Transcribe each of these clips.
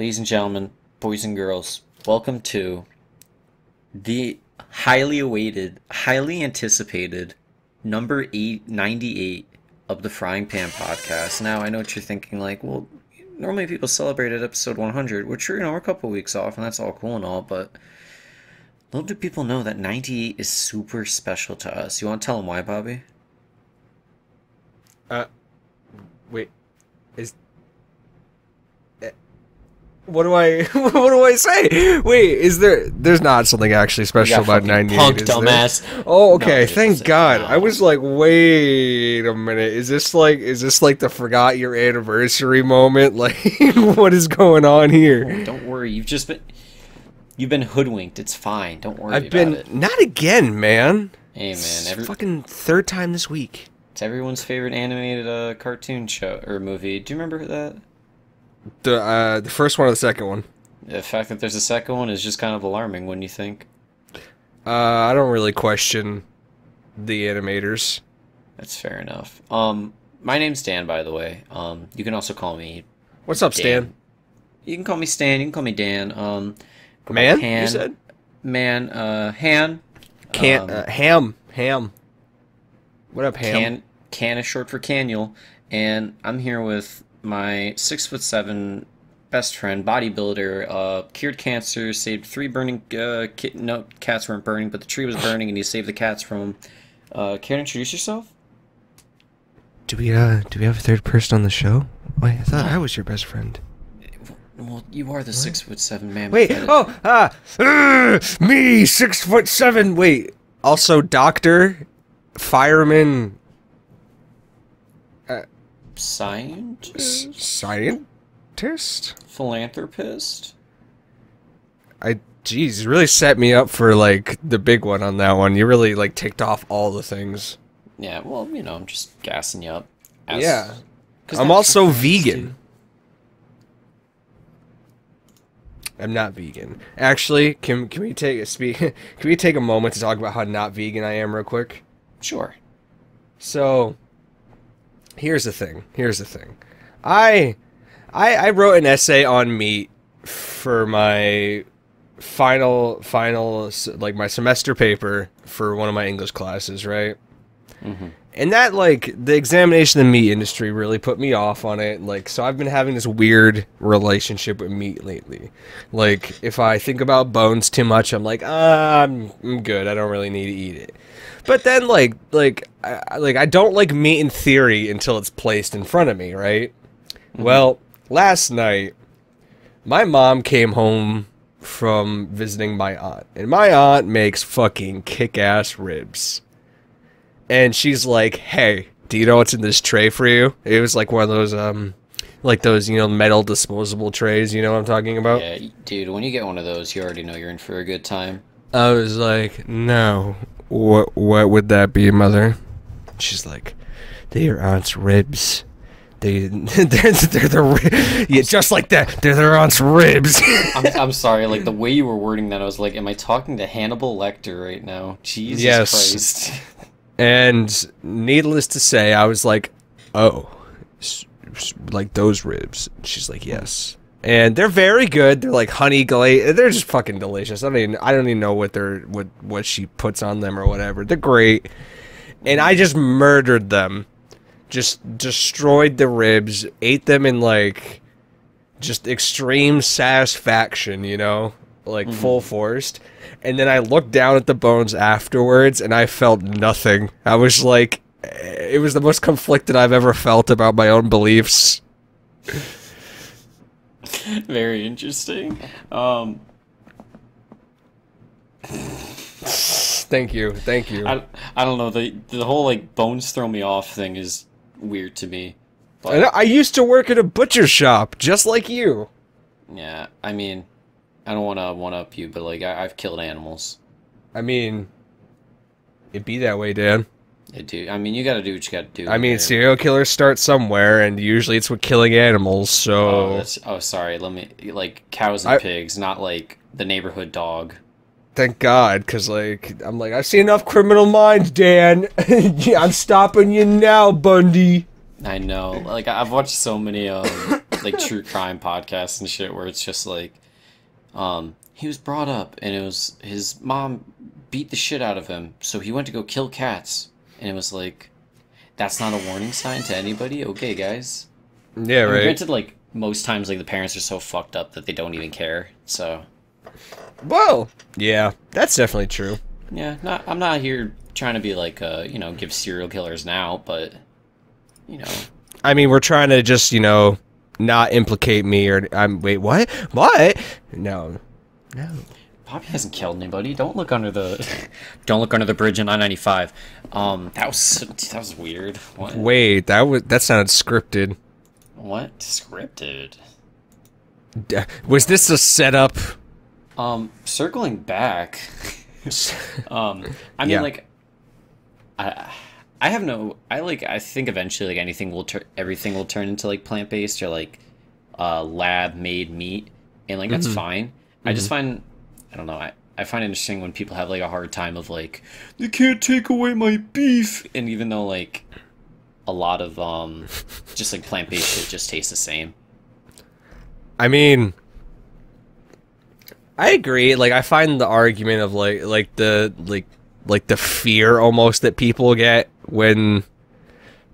ladies and gentlemen, boys and girls, welcome to the highly awaited, highly anticipated number eight ninety eight of the Frying Pan podcast. Now, I know what you're thinking, like, well, normally people celebrate at episode 100, which, you know, we're a couple weeks off, and that's all cool and all, but little do people know that 98 is super special to us. You want to tell them why, Bobby? Uh, wait, is what do I what do I say? Wait, is there? There's not something actually special about ninety eight. Punk dumbass. Oh, okay. No, Thank God. no. I was like, wait a minute. Is this like is this like the forgot your anniversary moment? Like, what is going on here? Don't worry, you've just been you've been hoodwinked. It's fine. Don't worry I've been it. not again, man. Hey man, every, fucking third time this week. it's everyone's favorite animated uh, cartoon show or movie. Do you remember that? The uh, the first one or the second one. The fact that there's a second one is just kind of alarming when you think. Uh, I don't really question the animators. That's fair enough. Um, my name's Dan, by the way. Um, you can also call me What's up, Stan? You can call me Stan. You can call me Dan. Um, Man, you said? man. Uh, Han. Can Um, uh, ham ham. What up, ham? Can Can is short for Canule, and I'm here with my six foot seven best friend, bodybuilder. Uh, cured cancer, saved three burning. Uh, ki- no, cats weren't burning, but the tree was burning, and he saved the cats from. Uh, care to introduce yourself? Do we uh do we have a third person on the show? Wait, I thought I was your best friend. Well, you are the six foot seven man. Wait, oh ah, uh, me six foot seven. Wait, also doctor, fireman, scientist, scientist. philanthropist. I jeez, you really set me up for like the big one on that one. You really like ticked off all the things. Yeah, well, you know, I'm just gassing you up. As- yeah, I'm also vegan. I'm not vegan. Actually, can can we take a speak? Can we take a moment to talk about how not vegan I am real quick? Sure. So, here's the thing. Here's the thing. I, I, I wrote an essay on meat for my final, final, like my semester paper for one of my English classes, right? Mhm. And that, like, the examination of the meat industry really put me off on it. Like, so I've been having this weird relationship with meat lately. Like, if I think about bones too much, I'm like, ah, I'm, I'm good. I don't really need to eat it. But then, like, like, I, I- like, I don't like meat in theory until it's placed in front of me, right? Well, last night, my mom came home from visiting my aunt, and my aunt makes fucking kick-ass ribs. And she's like, "Hey, do you know what's in this tray for you?" It was like one of those, um, like those, you know, metal disposable trays. You know what I'm talking about? Yeah, dude, when you get one of those, you already know you're in for a good time. I was like, "No, what what would that be, mother?" She's like, "They're your aunt's ribs. They they're, they're the yeah, just like that. They're their aunt's ribs." I'm, I'm sorry, like the way you were wording that, I was like, am I talking to Hannibal Lecter right now? Jesus Yes. Christ. and needless to say, I was like, "Oh, like those ribs." She's like, "Yes." And they're very good. They're like honey glazed. They're just fucking delicious. I don't I don't even know what they're what what she puts on them or whatever. They're great. And I just murdered them. Just destroyed the ribs, ate them in like just extreme satisfaction, you know? Like full forced. And then I looked down at the bones afterwards and I felt nothing. I was like it was the most conflicted I've ever felt about my own beliefs. Very interesting. Um, Thank you. Thank you. I, I don't know, the, the whole like bones throw me off thing is weird to me. But And I used to work at a butcher shop, just like you. yeah, I mean, I don't want to one up you, but like I, I've killed animals. I mean, it'd be that way, Dan. I do. I mean, you got to do what you got to do. I mean, serial killers start somewhere, and usually it's with killing animals. Oh, So that's, oh, sorry. Let me like cows and I- pigs, not like the neighborhood dog. thank God, because like I'm like I've seen enough Criminal Minds, Dan. Yeah, I'm stopping you now, Bundy. I know. Like I've watched so many um like true crime podcasts and shit where it's just like, um, he was brought up and it was his mom beat the shit out of him, so he went to go kill cats, and it was like, that's not a warning sign to anybody. Okay, guys. Yeah, I mean, right. Granted, like most times, like the parents are so fucked up that they don't even care. So Well, yeah, that's definitely true. yeah, not I'm not here trying to be like uh you know give serial killers now, but you know I mean, we're trying to just, you know, not implicate me or I'm wait, what? What? No. No. Bobby hasn't killed anybody. Don't look under the don't look under the bridge in I-95. Um, that was that was weird. What? Wait, that was that sounded scripted. What scripted? D- Was this a setup? Um, circling back. Um, I mean, Yeah. like, I, I have no. I like. I think eventually, like anything will turn. Everything will turn into like plant based or like, uh, lab made meat, and like that's fine. I just find, I don't know. I I find it interesting when people have like a hard time of like they can't take away my beef, and even though like, a lot of um, just like plant based shit just tastes the same. I mean, I agree. Like, I find the argument of like, like the like, like the fear almost that people get when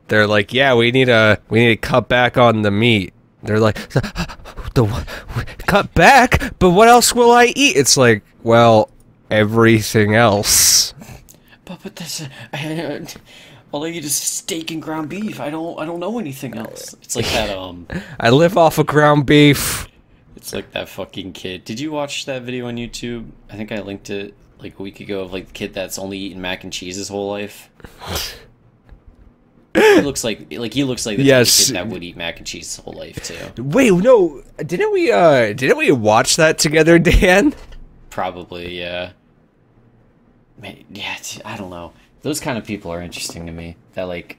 they're like, "Yeah, we need a we need to cut back on the meat." They're like, "The cut back? But what else will I eat?" It's like, well, everything else. But but that's I, all I eat is steak and ground beef. I don't I don't know anything else. It's like that um. I live off of ground beef. It's like that fucking kid. Did you watch that video on YouTube? I think I linked it like a week ago of like the kid that's only eaten mac and cheese his whole life. he looks like like he looks like the Yes. kid that would eat mac and cheese his whole life too. Wait, no, didn't we? Uh, didn't we watch that together, Dan? Probably yeah. Man, yeah, I don't know. Those kind of people are interesting to me. That like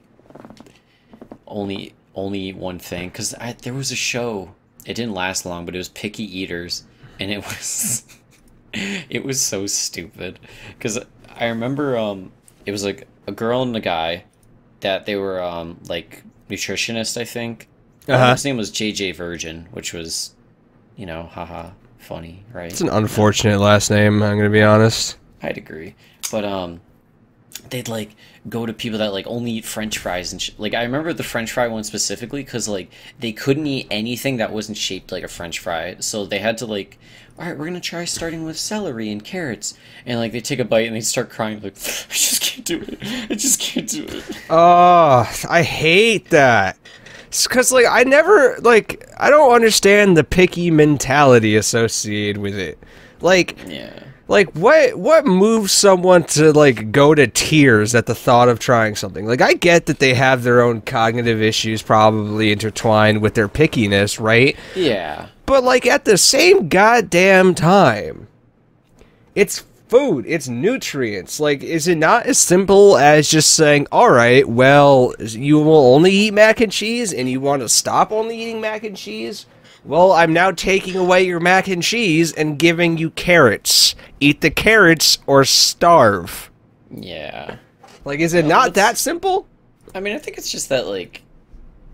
only only eat one thing. Cause I, there was a show. It didn't last long, but it was Picky Eaters, and it was it was so stupid. Cause I remember um it was like a girl and a guy that they were um like nutritionist. I think. Uh-huh. His name was JJ Virgin, which was, you know, haha, funny, right? It's an unfortunate last name. I'm gonna be honest. I'd agree. But um they'd like go to people that like only eat french fries and sh- like I remember the french fry one specifically cuz like they couldn't eat anything that wasn't shaped like a french fry. So they had to like all right, we're to try starting with celery and carrots. And like they take a bite and they start crying like I just can't do it. I just can't do it. Oh, I hate that. Because, like, I never, like, I don't understand the picky mentality associated with it. Like, Yeah. like what what moves someone to like go to tears at the thought of trying something like i get that they have their own cognitive issues probably intertwined with their pickiness right Yeah. But like at the same goddamn time it's food it's nutrients. Like is it not as simple as just saying all right well you will only eat mac and cheese and you want to stop only eating mac and cheese? Well i'm now taking away your mac and cheese and giving you carrots. Eat the carrots or starve. Yeah. like is it No, not that simple? I mean, I think it's just that like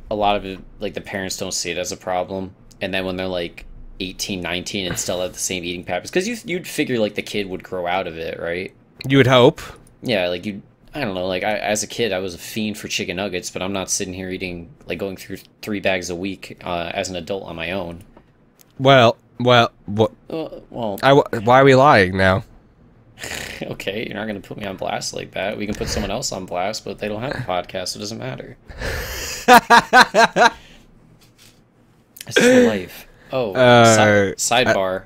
a lot of it like the parents don't see it as a problem and then when they're like 18, 19 and still have the same eating patterns cuz you you'd figure like the kid would grow out of it, right? you would hope Yeah, like you I don't know, like I as a kid I was a fiend for chicken nuggets, but I'm not sitting here eating like going through 3 bags a week uh, as an adult on my own. well well what Uh, well, I, why are we lying now okay, you're not going to put me on blast like that. We can put someone else on blast, but they don't have a podcast, so it doesn't matter. It's life. Oh, Uh, si- sidebar.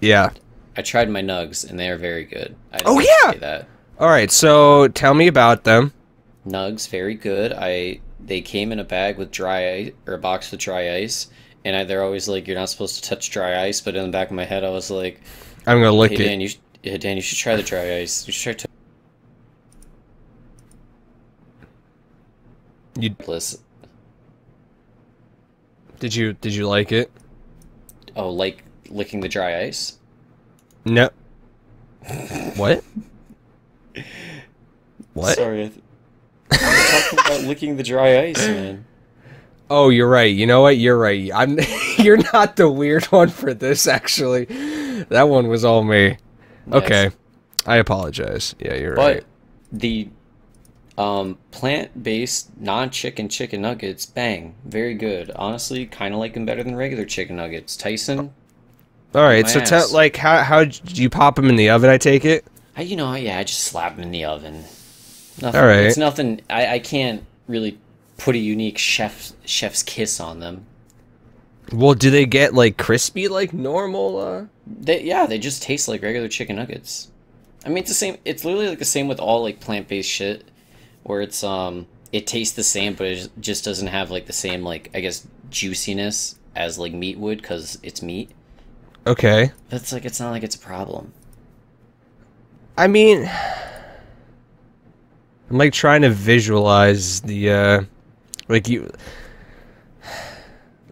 yeah I tried my nugs, and they are very good. I Oh, yeah! say that all right so tell me about them nugs very good. I they came in a bag with dry ice or a box with dry ice, and I, they're always like you're not supposed to touch dry ice. But in the back of my head, I was like, i'm gonna lick Hey it Dan, you sh- yeah, Dan, you should try the dry ice. You should try. To- you Bliss. Did you did you like it? Oh, like licking the dry ice. No. What? What? Sorry. I th- I'm talking about licking the dry ice, man. Oh, you're right. You know what? You're right. I'm. you're not the weird one for this. Actually, that one was all me. Okay, I apologize. Yeah, you're But right. But the um, plant-based non-chicken chicken nuggets, bang, very good. Honestly, kind of like them better than regular chicken nuggets. Tyson, All right. So tell like how how do you pop them in the oven? I take it. I, you know, yeah, I just slap them in the oven. Nothing. All right. It's nothing. I, I can't really put a unique chef chef's kiss on them. Well, do they get like crispy like normal? uh They, yeah, they just taste like regular chicken nuggets. I mean, it's the same. It's literally like the same with all like plant-based shit, where it's um, it tastes the same, but it just doesn't have like the same like I guess juiciness as like meat would because it's meat. Okay. That's like it's not like it's a problem. I mean, I'm like trying to visualize the uh like you.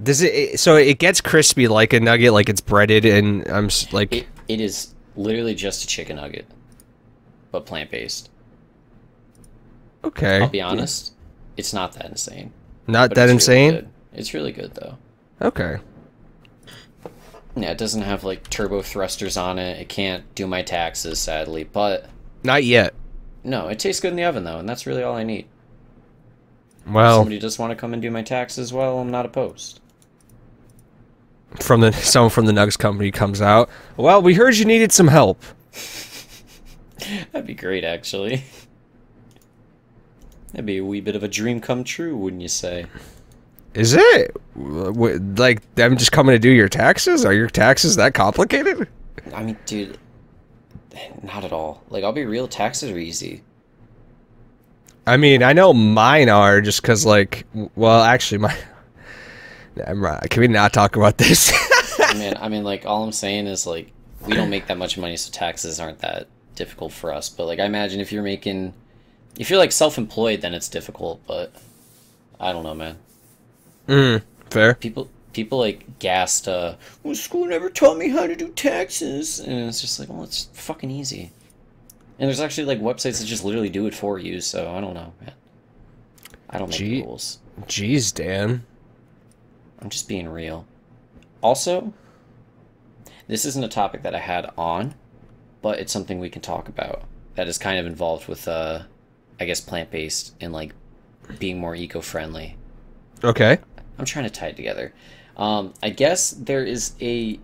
Does it? So it gets crispy like a nugget, like it's breaded, and I'm like, It it is literally just a chicken nugget, but plant-based. Okay, I'll be honest, it's not that insane. not but that it's insane. good. It's really good though. Okay, Yeah, it doesn't have like turbo thrusters on it. It can't do my taxes, sadly, but not yet. no, it tastes good in the oven though, and that's really all I need. If Well, somebody just want to come and do my taxes, well, I'm not opposed. from the someone from the Nugs company comes out. Well, we heard you needed some help. That'd be great, actually. That'd be a wee bit of a dream come true, wouldn't you say? Is it like them just coming to do your taxes? Are your taxes that complicated? I mean, dude, not at all. Like, I'll be real, taxes are easy. I mean, I know mine are just because, like, well, actually, my. I'm right. Can we not talk about this? I mean, I mean, like, all I'm saying is like, we don't make that much money, so taxes aren't that difficult for us. But like, I imagine if you're making, if you're like self-employed, then it's difficult. But I don't know, man. mm, fair. People, people like gassed. Uh, well, school never taught me how to do taxes, and it's just like, well, it's fucking easy. And there's actually like websites that just literally do it for you. So I don't know, man. I don't make Gee. rules. Jeez, Dan. I'm just being real. Also, this isn't a topic that I had on, but it's something we can talk about that is kind of involved with, uh, I guess, plant based and like being more eco friendly. Okay. I'm trying to tie it together. Um, I guess there is a.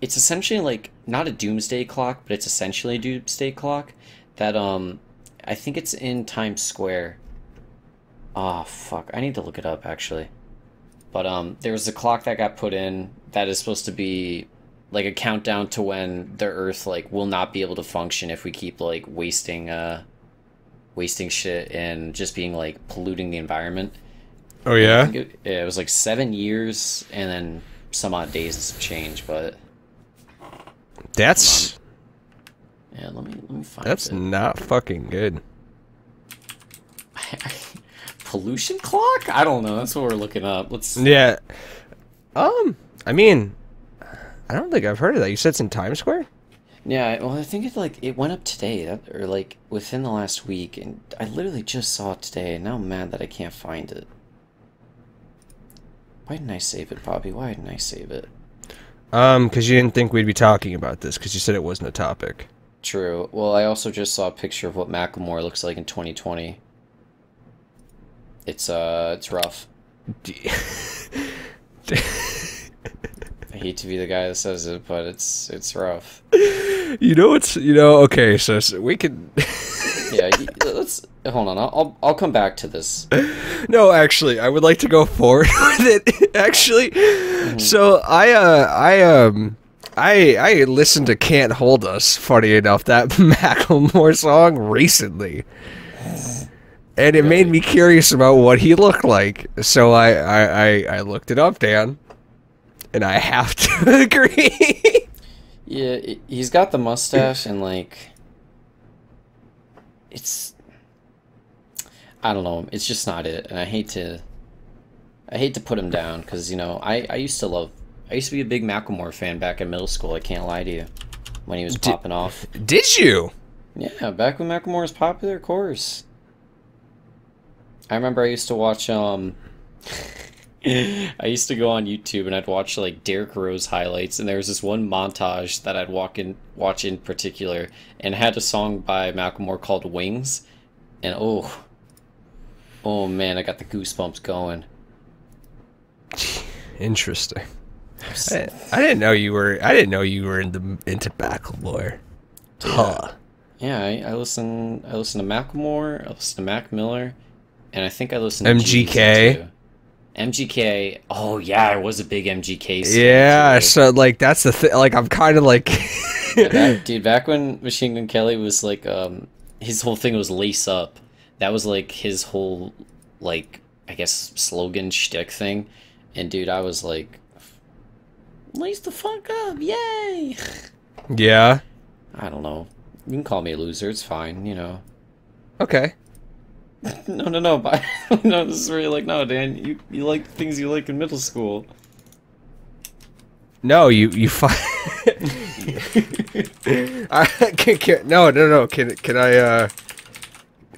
It's essentially like not a doomsday clock, but it's essentially a doomsday clock that um, I think it's in Times Square. Oh fuck! I need to look it up actually. But um, there was a clock that got put in that is supposed to be like a countdown to when the Earth like will not be able to function if we keep like wasting uh, wasting shit and just being like polluting the environment. Oh yeah. it, it was like seven years and then some odd days and some change, but That's yeah, let me let me find that's it. not fucking good. pollution clock. I don't know. That's what we're looking up. Let's. Yeah. Um. I mean, I don't think I've heard of that. You said it's in Times Square. Yeah, well, I think it like it went up today, that, or like within the last week, and I literally just saw it today, and now I'm mad that I can't find it. Why didn't I save it, Bobby? Why didn't I save it? Um, because you didn't think we'd be talking about this because you said it wasn't a topic. True. Well, I also just saw a picture of what Macklemore looks like in 2020. It's uh, it's rough. I hate to be the guy that says it, but it's it's rough. you know it's you know okay so, so we can Yeah, let's hold on. I'll I'll, come back to this. no actually i would like to go forward with it. Actually so i uh i um i i listened to can't hold us funny enough that macklemore song recently. And it made me curious about what he looked like. So i i i, I looked it up dan and i have to agree Yeah, he's got the mustache and like it's I don't know. It's just not it, and I hate to I hate to put him down because you know I I used to love I used to be a big Macklemore fan back in middle school. I can't lie to you when he was popping off. did you Yeah, back when Macklemore was popular, of course. I remember I used to watch um I used to go on YouTube and I'd watch like Derrick Rose highlights, and there was this one montage that I'd walk in, watch in particular, and had a song by Macklemore called "Wings," and oh, oh man, I got the goosebumps going. Interesting. I, I didn't know you were. I didn't know you were in the into into Macklemore. Huh. Yeah, I, I listen. I listen to Macklemore. I listen to Mac Miller, and I think I listen to MGK. MGK. Oh yeah, I was a big MGK. Yeah. too. So like that's the thing. Like I'm kind of like. Yeah, back- dude, back when Machine Gun Kelly was like, um, his whole thing was lace up. That was like his whole, like, I guess slogan shtick thing. And dude, I was like, lace the fuck up, yay! yeah. I don't know. You can call me a loser. It's fine. You know. Okay. No, no, no. But no, this is really like no, Dan. You you like things you like in middle school. No, you you I, can, can, no, no, no. Can can I uh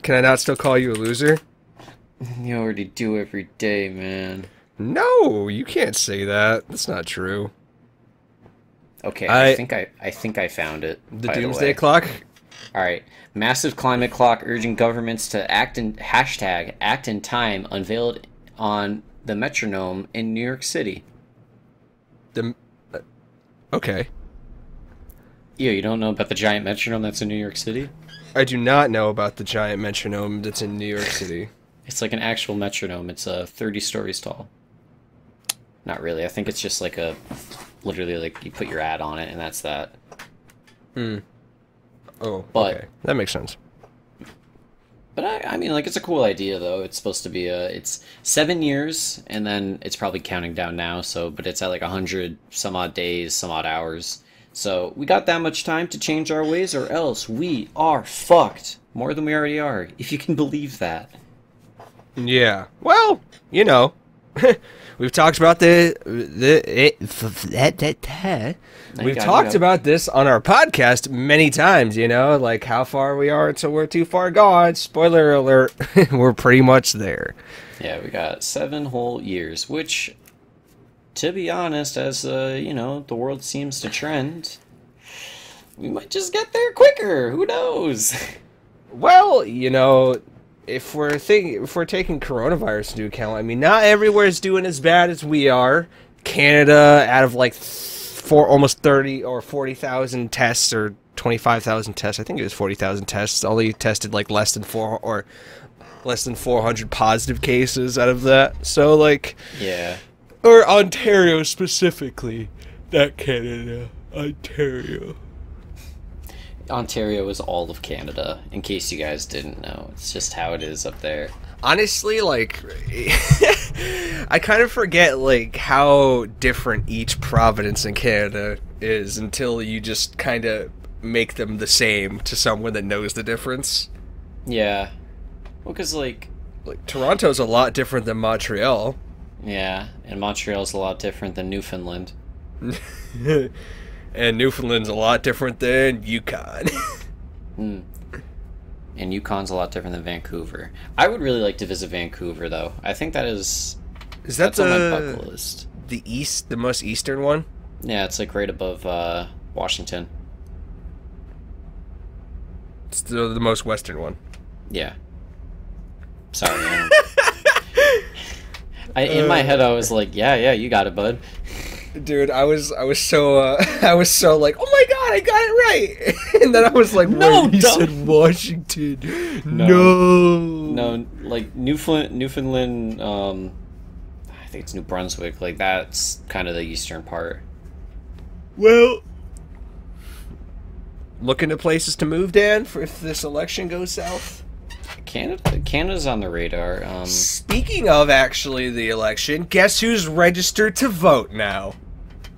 can I not still call you a loser? You already do every day, man. No, you can't say that. That's not true. Okay, I, I- think I I think I found it. The doomsday way. clock. All right. Massive climate clock urging governments to act in hashtag act in time unveiled on the metronome in New York City. The uh, okay. Yeah, you don't know about the giant metronome that's in New York City? I do not know about the giant metronome that's in New York City. It's like an actual metronome. It's uh, 30 stories tall. Not really. I think it's just like a literally like you put your ad on it and that's that. Oh, But- okay. That makes sense. But I, I mean, like, it's a cool idea, though. It's supposed to be a, it's seven years, and then it's probably counting down now. So, but it's at like a hundred some odd days, some odd hours. So we got that much time to change our ways, or else we are fucked more than we already are. If you can believe that. Yeah. Well, you know, we've talked about the the it, that that that. We've talked about this on our podcast many times. You know, like how far we are until we're too far gone. Spoiler alert: we're pretty much there. Yeah, we got seven whole years, which, to be honest, as uh, you know, the world seems to trend, we might just get there quicker. Who knows? Well, you know, if we're thinking, if we're taking coronavirus into account, I mean, not everywhere is doing as bad as we are. Canada, out of like four, almost thirty or forty thousand tests, or twenty-five thousand tests, I think it was forty thousand tests, only tested like less than four or less than four hundred positive cases out of that. So, like, yeah. or Ontario specifically, not Canada, Ontario. Ontario is all of Canada, in case you guys didn't know. It's just how it is up there. honestly like i kind of forget like how different each province in canada is until you just kind of make them the same to someone that knows the difference Yeah. Well, because, like, like toronto's a lot different than montreal yeah, and Montreal's a lot different than Newfoundland. and newfoundland's a lot different than yukon Hmm. And Yukon's a lot different than Vancouver. I would really like to visit Vancouver, though. I think that is. is that That's on my the, bucket list. the east the most eastern one Yeah, it's like right above uh, Washington. it's the, the most western one Yeah. Sorry. I, in my head, I was like, "Yeah, yeah, you got it, bud." Dude, I was I was so uh, I was so like, oh my god, I got it right, and then I was like, No, you said Washington, No. no, No, like Newfoundland, Newfoundland. Um, I think it's New Brunswick. Like that's kind of the eastern part. Well, looking at places to move, Dan, for if this election goes south. Canada, Canada's on the radar. Um, Speaking of actually the election, guess who's registered to vote now?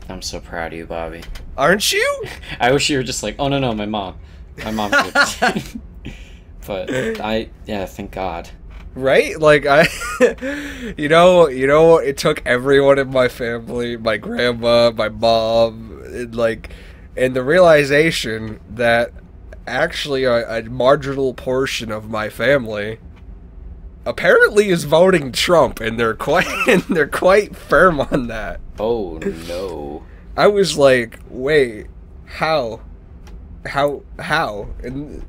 I'm so proud of you, Bobby. Aren't you? I wish you were just like, oh no, no, my mom, my mom. but I, yeah, thank God. right like i you know you know it took everyone in my family my grandma my mom and like and the realization that actually a, a marginal portion of my family apparently is voting Trump, and they're quite and they're quite firm on that. Oh no. I was like, wait, how, how, how, and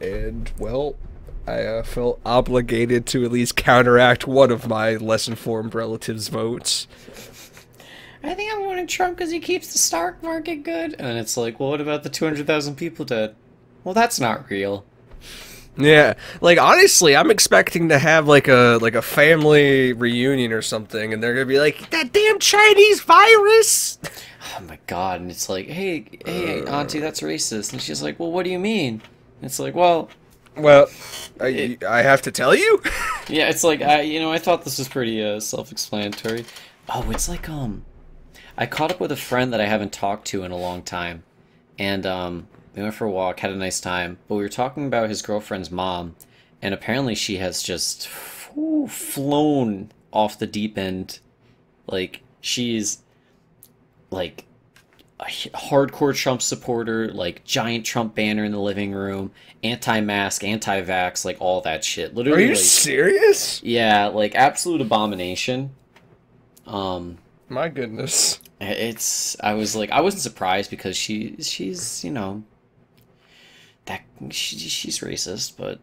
and well, I uh, felt obligated to at least counteract one of my less informed relatives' votes. I think I'm voting Trump because he keeps the stock market good. And it's like, well, what about the 200,000 people dead? Well, that's not real. Yeah, like honestly, I'm expecting to have like a like a family reunion or something, and they're gonna be like, "That damn Chinese virus." Oh my god! And it's like, hey, hey, auntie, that's racist. And she's like, well, what do you mean? And it's like, well, Well, I, I have to tell you. yeah, it's like, I, you know, I thought this was pretty uh, self-explanatory. Oh, it's like, um, I caught up with a friend that I haven't talked to in a long time, and um, we went for a walk, had a nice time. But we were talking about his girlfriend's mom, and apparently she has just flown off the deep end. Like she's like a hardcore Trump supporter, like giant Trump banner in the living room, anti-mask, anti-vax, like all that shit. Literally, Are you like, serious? yeah, like absolute abomination. Um, My goodness. it's I was like I wasn't surprised because she she's you know that she, she's racist, but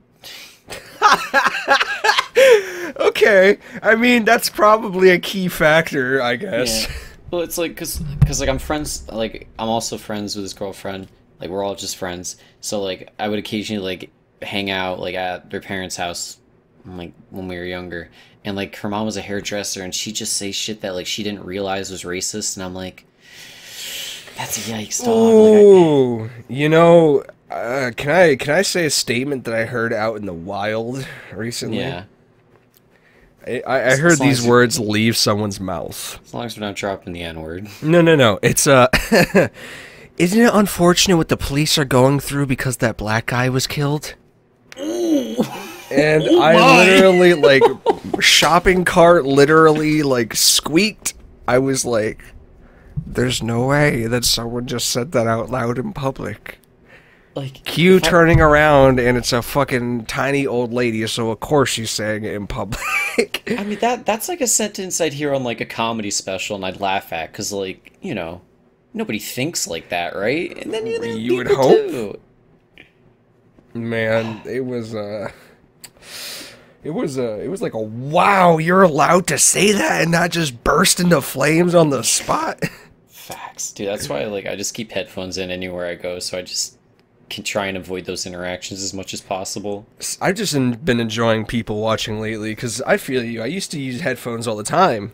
Okay, I mean that's probably a key factor, I guess. Yeah. Well, it's like because because like I'm friends like I'm also friends with his girlfriend. Like we're all just friends. So like I would occasionally like hang out like at their parents' house, like when we were younger. And like her mom was a hairdresser, and she just say shit that like she didn't realize was racist. And I'm like, that's a yikes, dog. Like, I- Ooh, you know, uh, can I can I say a statement that I heard out in the wild recently? yeah. I, I I heard these words leave someone's mouth. As long as we're not dropping the N word. No, no, no. It's uh Isn't it unfortunate what the police are going through because that black guy was killed? And I literally like shopping cart literally like squeaked. I was like there's no way that someone just said that out loud in public. Like Q if I- turning around and it's a fucking tiny old lady, so of course she's saying it in public. I mean that that's like a sentence I'd hear on like a comedy special and I'd laugh at because like you know nobody thinks like that, right? And then you, You would hope. do. Man, it was uh it was uh it was like a wow, you're allowed to say that and not just burst into flames on the spot. Facts, dude. That's why like I just keep headphones in anywhere I go, so I just can try and avoid those interactions as much as possible. I've just been enjoying people watching lately because I feel you. I used to use headphones all the time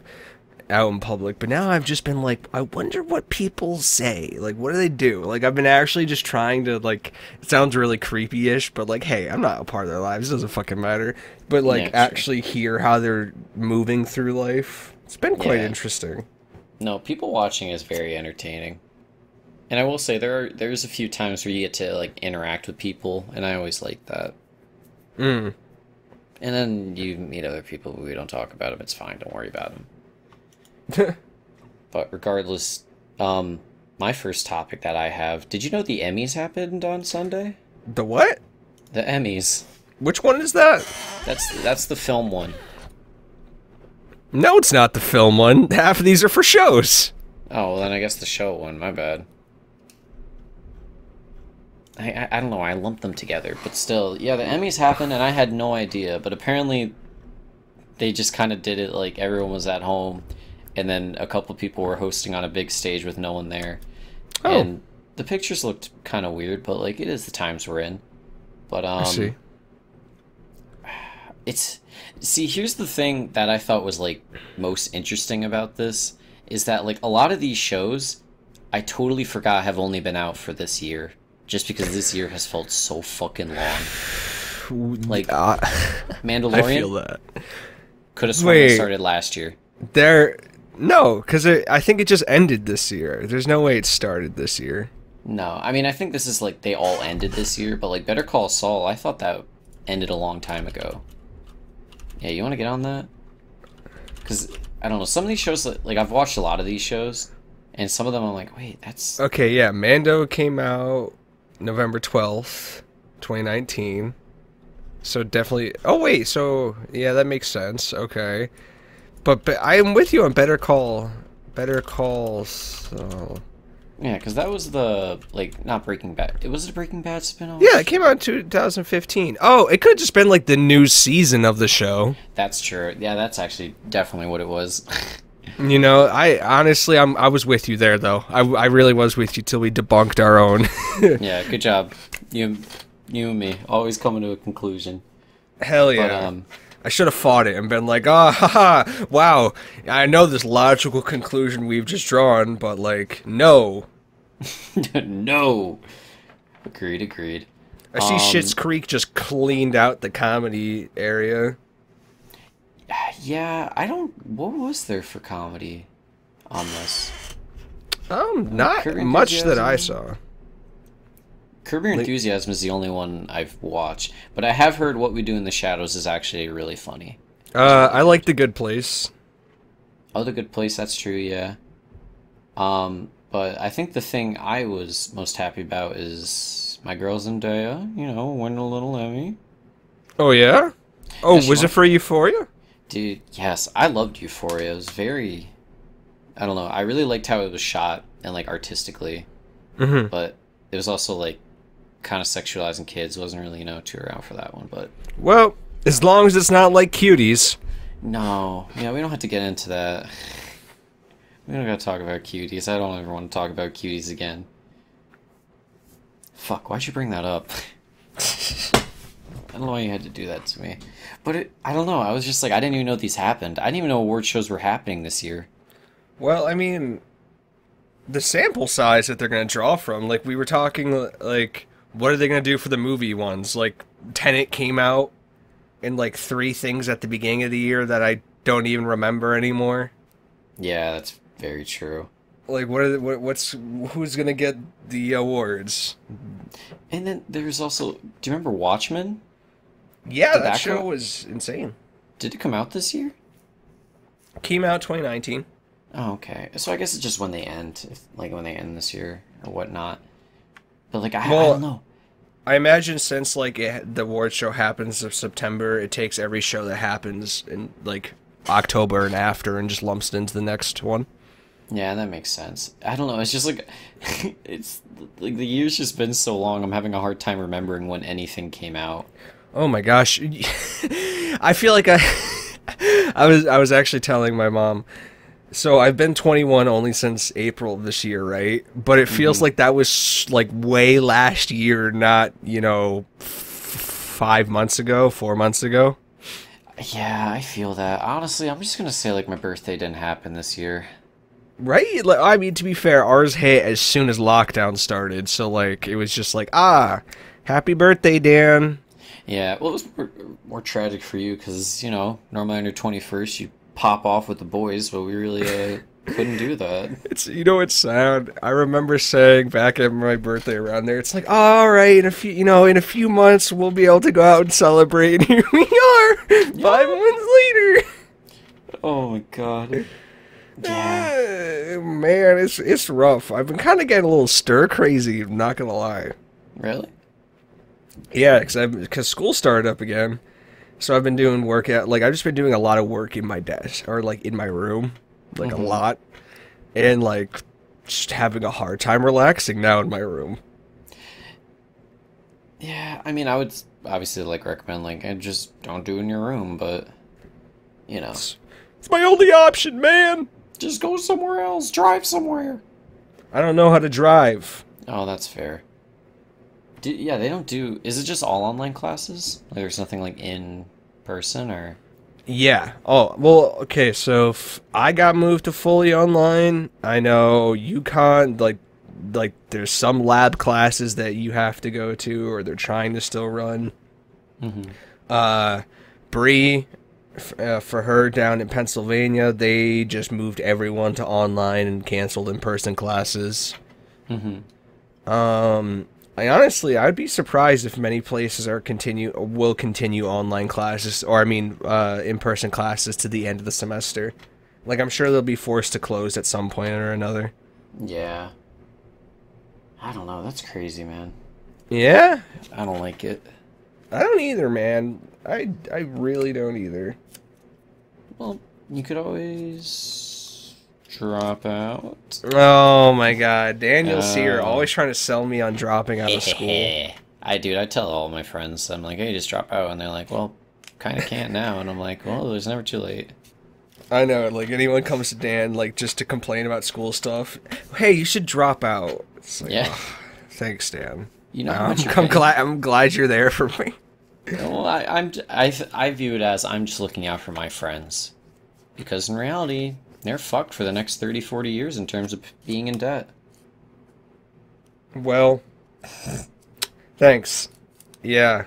out in public, but now I've just been like, I wonder what people say. Like, what do they do? Like, I've been actually just trying to like. It sounds really creepy-ish, but like, hey, I'm not a part of their lives. It doesn't fucking matter. But like, Yeah, true. actually hear how they're moving through life. It's been quite Yeah. interesting. No, people watching is very entertaining. And I will say there are there's a few times where you get to like interact with people, and I always like that. Mm. And then you meet other people, but we don't talk about them. It's fine. Don't worry about them. But regardless, um, my first topic that I have. Did you know the Emmys happened on Sunday? the what? The Emmys. Which one is that? That's that's the film one. No, it's not the film one. Half of these are for shows. Oh, well, then I guess the show one. My bad. I, I don't know. I lumped them together, but still, yeah. The Emmys happened, and I had no idea. But apparently, they just kind of did it like everyone was at home, and then a couple people were hosting on a big stage with no one there. Oh. And the pictures looked kind of weird, but like it is the times we're in. But um, I see. it's see here's the thing that i thought was like most interesting about this is that like a lot of these shows i totally forgot have only been out for this year just because this year has felt so fucking long. Like Uh, mandalorian? I feel that. could have sworn it started last year. There, no, because I think it just ended this year. There's no way it started this year. no i mean i think this is like they all ended this year but like better call saul i thought that ended a long time ago. Yeah you want to get on that? Because i don't know some of these shows like like, i've watched a lot of these shows and some of them i'm like wait that's Okay, yeah, Mando came out November twelfth, 2019. So definitely. Oh wait, so yeah, that makes sense. Okay, but, but I am with you on Better Call. Better Call. So Yeah, because that was the like not Breaking Bad. It was a Breaking Bad spinoff. yeah, it came out in 2015. Oh, it could have just been like the new season of the show. that's true. Yeah, that's actually definitely what it was. You know, I honestly, I'm I was with you there though. I, I really was with you till we debunked our own. yeah, good job. You, you and me always coming to a conclusion. Hell yeah. But um, I should have fought it and been like, ah, haha, wow. I know this logical conclusion we've just drawn, but like, no. no. Agreed. Agreed. I see Um, Schitt's Creek just cleaned out the comedy area. Yeah, I don't. What was there for comedy on this? Um, not Curb much that I saw. Curb Your Enthusiasm is the only one I've watched, but I have heard What We Do in the Shadows is actually really funny. Uh, I like The Good Place. Oh, The Good Place, that's true, yeah. Um, but I think the thing I was most happy about is my girl Zendaya, you know, win a little Emmy. Oh, yeah? Oh, Yeah, was it for Euphoria? Dude, yes, I loved Euphoria. It was very, I don't know, I really liked how it was shot and like artistically, Mm-hmm. but it was also like kind of sexualizing kids. Wasn't really, you know, too around for that one, but Well, as long as it's not like cuties. no, yeah, we don't have to get into that. We don't gotta talk about cuties. I don't ever want to talk about cuties again. Fuck, why'd you bring that up? I don't know why you had to do that to me. But it, I don't know. I was just like, I didn't even know these happened. I didn't even know award shows were happening this year. Well, I mean, the sample size that they're going to draw from, like we were talking, like what are they going to do for the movie ones? Like Tenet came out, in like three things at the beginning of the year that I don't even remember anymore. Yeah, that's very true. Like what are the, what, what's who's going to get the awards? And then there's also, do you remember Watchmen? Yeah, Did that show was insane. Did it come out this year? Came out 2019. Oh, okay. So I guess it's just when they end, if, like when they end this year or whatnot. But like, I, I don't know. I imagine since like it, the award show happens in September, it takes every show that happens in like October and after and just lumps it into the next one. Yeah, that makes sense. I don't know. It's just like, it's like the year's just been so long. I'm having a hard time remembering when anything came out. Oh my gosh. I feel like I I was I was actually telling my mom so I've been 21 only since April of this year, right? But it feels like that was like way last year, not, you know, f- 5 months ago, 4 months ago. Yeah, I feel that. Honestly, I'm just gonna say like my birthday didn't happen this year. Right? Like I mean to be fair, ours hit as soon as lockdown started, so like it was just like, "Ah, happy birthday, Dan." Yeah, well, it was more, more tragic for you because you know normally on your 21st you pop off with the boys, but we really uh, couldn't do that. It's you know it's sad. I remember saying back at my birthday around there, it's like, all right, in a few you know, in a few months we'll be able to go out and celebrate. And here we are, five months later. Oh my god. Yeah. Uh, man, it's it's rough. I've been kind of getting a little stir crazy. I'm not gonna lie. Really? Yeah, because school started up again, so I've been doing work at like I've just been doing a lot of work in my desk or like in my room, like a mm-hmm. lot, and like just having a hard time relaxing now in my room. Yeah, I mean, I would obviously like recommend like I just don't do it in your room, but you know, It's my only option, man. just go somewhere else, drive somewhere. I don't know how to drive. Oh, that's fair. Do, yeah, they don't do. Is it just all online classes? Like, there's nothing like in person or? Yeah. Oh, well, okay, so I got moved to fully online. I know UConn, like, like there's some lab classes that you have to go to, or they're trying to still run. Mhm. Uh, Bree, f- uh, for her down in Pennsylvania, they just moved everyone to online and canceled in-person classes. Mm-hmm. Um, I honestly, I'd be surprised if many places are continue will continue online classes, or I mean, uh, in-person classes to the end of the semester. Like, I'm sure they'll be forced to close at some point or another. Yeah. I don't know. That's crazy, man. Yeah, I don't like it. I don't either, man. I I really don't either. Well, you could always drop out. Oh my god, Daniel's here, Oh. Uh, always trying to sell me on dropping out of school. I dude, I tell all my friends, I'm like, hey, just drop out, and they're like, well, kind of can't now, and I'm like, well, there's never too late. I know, like anyone comes to Dan like just to complain about school stuff. Hey, you should drop out. It's like, Yeah. "Ugh, thanks, Dan. You know how I'm, I'm glad I'm glad you're there for me. Well, I, I'm j- I, th- I view it as I'm just looking out for my friends, because in reality, they're fucked for the next 30, 40 years in terms of being in debt. Well, thanks. Yeah,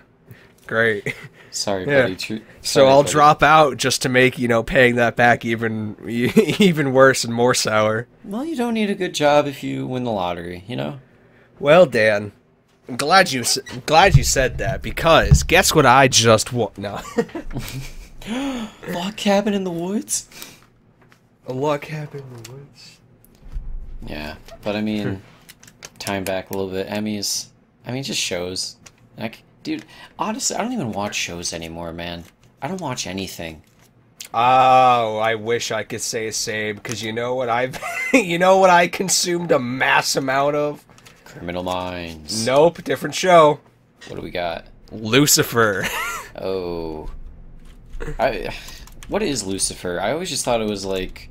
great. Sorry, Yeah. buddy. So sorry, I'll buddy. drop out just to make you know paying that back even even worse and more sour. Well, you don't need a good job if you win the lottery, you know. Well, Dan, I'm glad you I'm glad you said that because guess what I just want? No, Log cabin in the woods. A luck happened in the woods. Yeah, but I mean, time back a little bit. Emmys, I mean, just shows. Like, dude, honestly, I don't even watch shows anymore, man. I don't watch anything. Oh, I wish I could say the same because you know what I've you know what I consumed a mass amount of. Criminal Minds. Nope, different show. What do we got? Lucifer. Oh, I. What is Lucifer? I always just thought it was like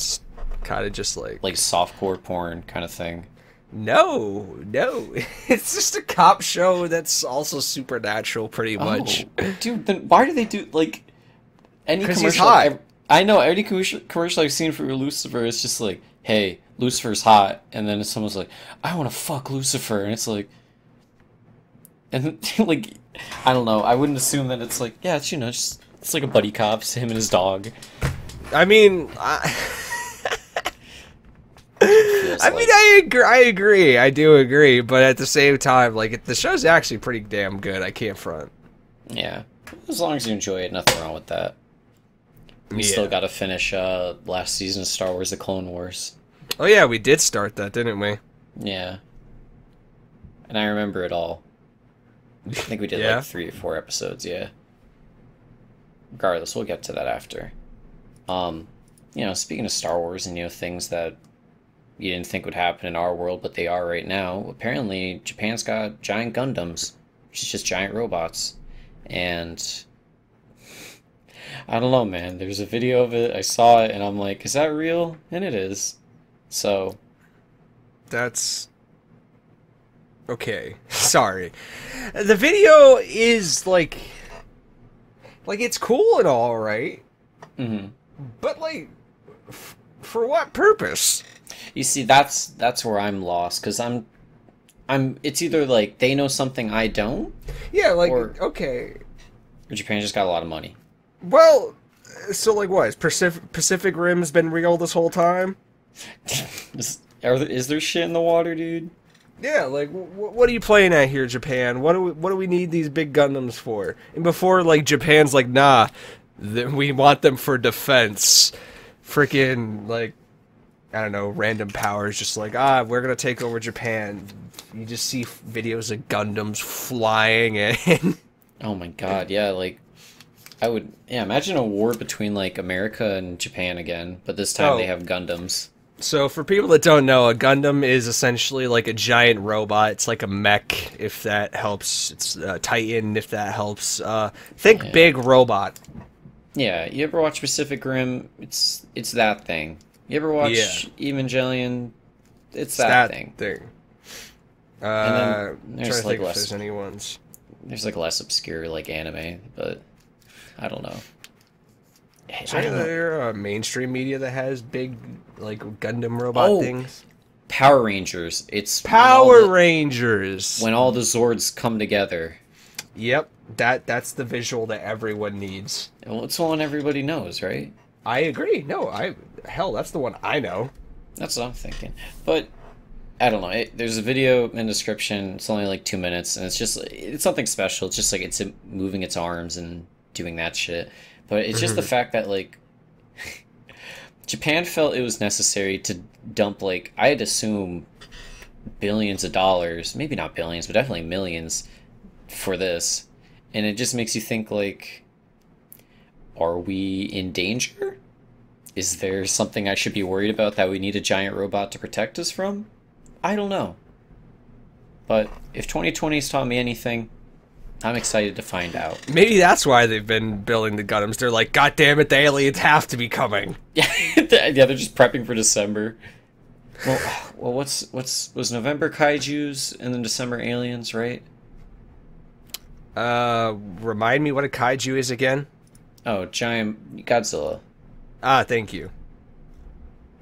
it's kind of just like like softcore porn kind of thing. no, no. It's just a cop show that's also supernatural, pretty oh, much. Oh, dude, then why do they do like any commercial? hot. I've- I know every commercial, I've seen for Lucifer is just like, "Hey, Lucifer's hot," and then someone's like, "I want to fuck Lucifer," and it's like, and like, I don't know. I wouldn't assume that it's like, yeah, it's you know, just it's like a buddy cop, it's him and his dog. I mean, I, I mean. I agree. I agree. I do agree. But at the same time, like it, the show's actually pretty damn good. I can't front. yeah, as long as you enjoy it, nothing wrong with that. We still got to finish uh last season of Star Wars: The Clone Wars. Oh yeah, we did start that, didn't we? Yeah. And I remember it all. I think we did Yeah? like three or four episodes, yeah. Regardless, we'll get to that after. Um, you know, speaking of Star Wars and you know things that you didn't think would happen in our world, but they are right now. Apparently, Japan's got giant Gundams, which is just giant robots, and I don't know, man. There's a video of it. I saw it, and I'm like, is that real? And it is. So That's okay. Sorry. The video is like like it's cool and all, right? hmm But like f- for what purpose? You see, that's that's where I'm lost because I'm, I'm. It's either like they know something I don't, Yeah, like Or- okay. or Japan just got a lot of money. Well, so like what? Pacific Pacific Rim's been real this whole time? is, there, is there shit in the water, dude? Yeah, like w- what are you playing at here, Japan? What do we, what do we need these big Gundams for? And before like Japan's like, nah, th- we want them for defense. Freaking like, I don't know, random powers just like ah, we're gonna take over Japan. You just see videos of Gundams flying and Oh my god, yeah, like. I would, yeah. Imagine a war between like America and Japan again, but this time Oh. they have Gundams. So, for people that don't know, a Gundam is essentially like a giant robot. It's like a mech, if that helps. It's a Titan, if that helps. Uh, think Yeah. big robot. Yeah, you ever watch Pacific Rim? It's it's that thing. You ever watch Yeah. Evangelion? It's It's that, thing. thing. Uh, then there's, like, less- there's any ones. There's like less obscure like anime, but I don't know. I Is there know. there, uh, mainstream media that has big like Gundam robot Oh, things? Power Rangers. It's when Power the- Rangers. when all the Zords come together. Yep, that that's the visual that everyone needs. Well, it's one everybody knows, right? I agree. No, I hell, that's the one I know. That's what I'm thinking. But I don't know. It, there's a video in the description. It's only like two minutes, and it's just it's something special. It's just like it's moving its arms and doing that shit. But it's just the mm-hmm. fact that like Japan felt it was necessary to dump like I'd assume billions of dollars, maybe not billions, but definitely millions for this. and it just makes you think like, are we in danger? Is there something I should be worried about that we need a giant robot to protect us from? I don't know. But if 2020's taught me anything, I'm excited to find out. Maybe that's why they've been building the Gundams. They're like, God damn it, the aliens have to be coming. Yeah, yeah, they're just prepping for December. Well, well, what's what's was November kaiju's and then December aliens, right? Uh, remind me what a kaiju is again? Oh, giant Godzilla. Ah, thank you.